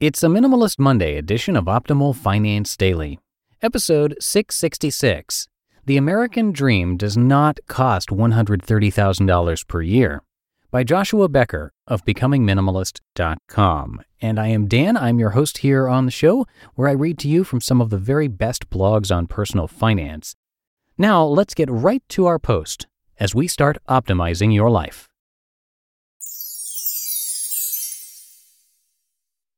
It's a Minimalist Monday edition of Optimal Finance Daily. Episode 666 The American Dream Does Not Cost $130,000 per Year by Joshua Becker of BecomingMinimalist.com. And I am Dan. I'm your host here on the show, where I read to you from some of the very best blogs on personal finance. Now, let's get right to our post as we start optimizing your life.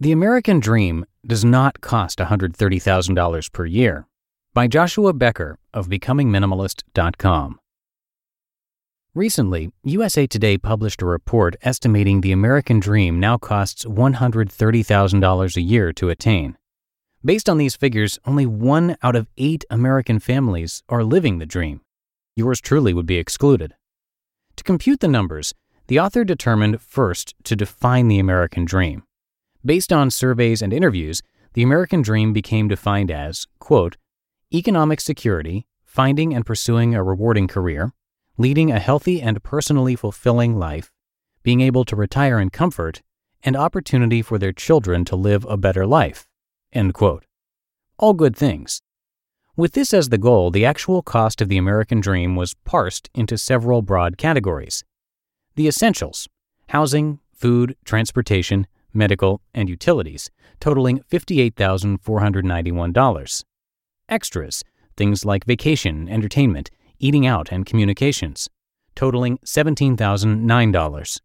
The American Dream Does Not Cost $130,000 per Year by Joshua Becker of BecomingMinimalist.com. Recently, USA Today published a report estimating the American Dream now costs $130,000 a year to attain. Based on these figures, only one out of eight American families are living the dream. Yours truly would be excluded. To compute the numbers, the author determined first to define the American dream. Based on surveys and interviews, the American dream became defined as, quote, economic security, finding and pursuing a rewarding career, leading a healthy and personally fulfilling life, being able to retire in comfort, and opportunity for their children to live a better life. End quote. All good things. With this as the goal, the actual cost of the American dream was parsed into several broad categories. The essentials housing, food, transportation, medical, and utilities, totaling $58,491. Extras, things like vacation, entertainment, eating out, and communications, totaling $17,009.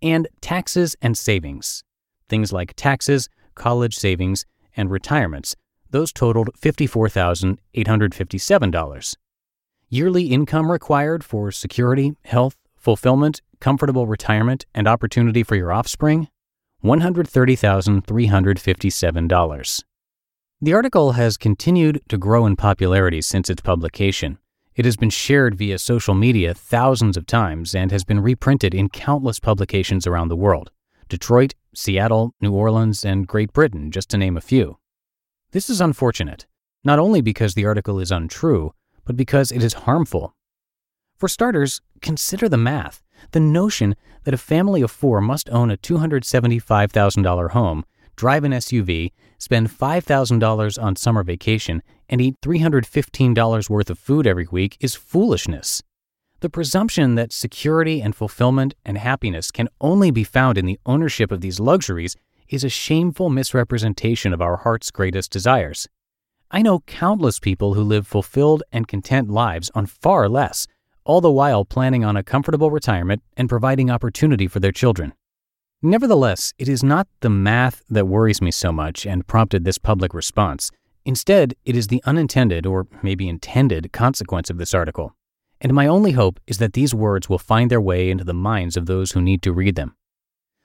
And taxes and savings, things like taxes, college savings, and retirements, those totaled $54,857. Yearly income required for security, health, fulfillment, comfortable retirement, and opportunity for your offspring $130,357. The article has continued to grow in popularity since its publication. It has been shared via social media thousands of times and has been reprinted in countless publications around the world Detroit, Seattle, New Orleans, and Great Britain, just to name a few. This is unfortunate, not only because the article is untrue, but because it is harmful. For starters, consider the math. The notion that a family of four must own a $275,000 home, drive an SUV, spend $5,000 on summer vacation, and eat $315 worth of food every week is foolishness. The presumption that security and fulfillment and happiness can only be found in the ownership of these luxuries is a shameful misrepresentation of our heart's greatest desires. I know countless people who live fulfilled and content lives on far less all the while planning on a comfortable retirement and providing opportunity for their children. Nevertheless, it is not the math that worries me so much and prompted this public response. Instead, it is the unintended, or maybe intended, consequence of this article. And my only hope is that these words will find their way into the minds of those who need to read them.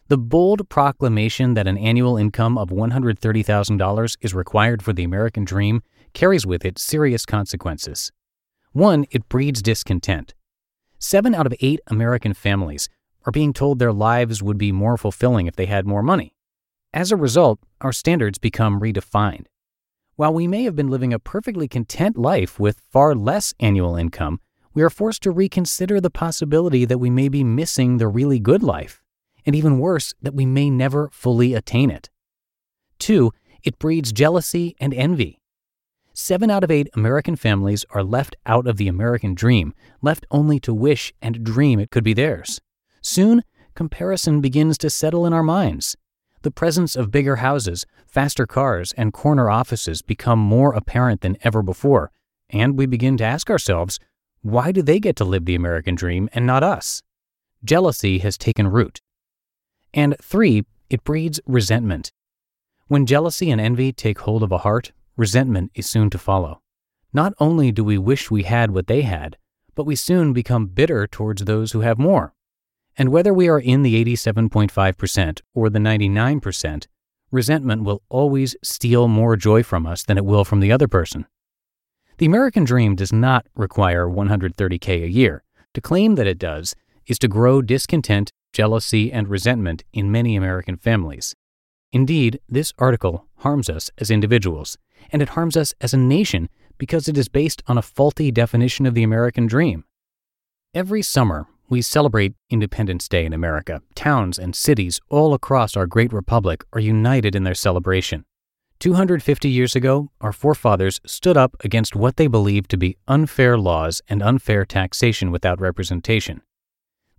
The bold proclamation that an annual income of $130,000 is required for the American dream carries with it serious consequences. One, it breeds discontent. Seven out of eight American families are being told their lives would be more fulfilling if they had more money. As a result, our standards become redefined. While we may have been living a perfectly content life with far less annual income, we are forced to reconsider the possibility that we may be missing the really good life, and even worse, that we may never fully attain it. Two, it breeds jealousy and envy. Seven out of eight American families are left out of the American dream, left only to wish and dream it could be theirs. Soon, comparison begins to settle in our minds. The presence of bigger houses, faster cars, and corner offices become more apparent than ever before, and we begin to ask ourselves, why do they get to live the American dream and not us? Jealousy has taken root. And three, it breeds resentment. When jealousy and envy take hold of a heart, resentment is soon to follow. Not only do we wish we had what they had, but we soon become bitter towards those who have more. And whether we are in the 87.5% or the 99%, resentment will always steal more joy from us than it will from the other person. The American dream does not require 130K a year. To claim that it does is to grow discontent, jealousy, and resentment in many American families. Indeed, this article harms us as individuals, and it harms us as a nation because it is based on a faulty definition of the American dream. Every summer, we celebrate Independence Day in America. Towns and cities all across our great republic are united in their celebration. 250 years ago, our forefathers stood up against what they believed to be unfair laws and unfair taxation without representation.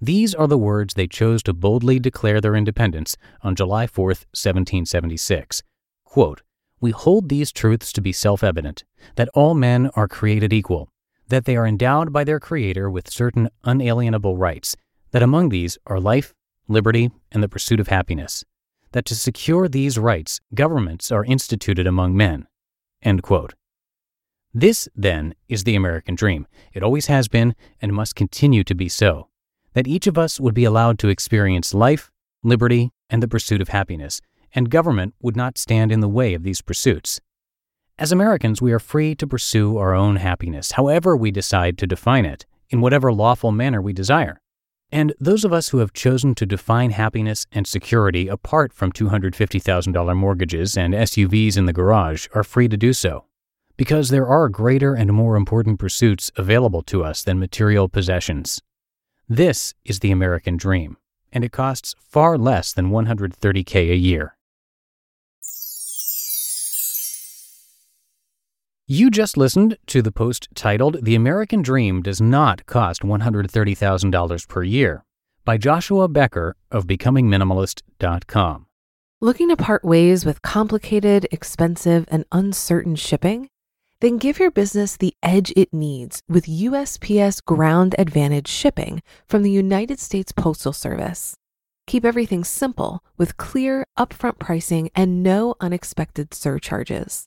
These are the words they chose to boldly declare their independence on July 4, 1776. Quote, we hold these truths to be self evident that all men are created equal, that they are endowed by their Creator with certain unalienable rights, that among these are life, liberty, and the pursuit of happiness, that to secure these rights, governments are instituted among men. This, then, is the American dream. It always has been and must continue to be so. That each of us would be allowed to experience life, liberty, and the pursuit of happiness, and government would not stand in the way of these pursuits. As Americans, we are free to pursue our own happiness, however we decide to define it, in whatever lawful manner we desire. And those of us who have chosen to define happiness and security apart from $250,000 mortgages and SUVs in the garage are free to do so, because there are greater and more important pursuits available to us than material possessions. This is the American dream, and it costs far less than 130K a year. You just listened to the post titled The American Dream Does Not Cost $130,000 Per Year by Joshua Becker of BecomingMinimalist.com. Looking to part ways with complicated, expensive, and uncertain shipping? Then give your business the edge it needs with USPS Ground Advantage shipping from the United States Postal Service. Keep everything simple with clear, upfront pricing and no unexpected surcharges.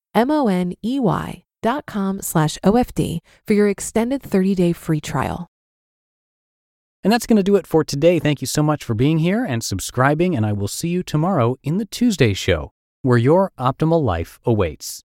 M-O-N-E-Y dot com slash OFD for your extended 30-day free trial. And that's going to do it for today. Thank you so much for being here and subscribing, and I will see you tomorrow in the Tuesday show, where your optimal life awaits.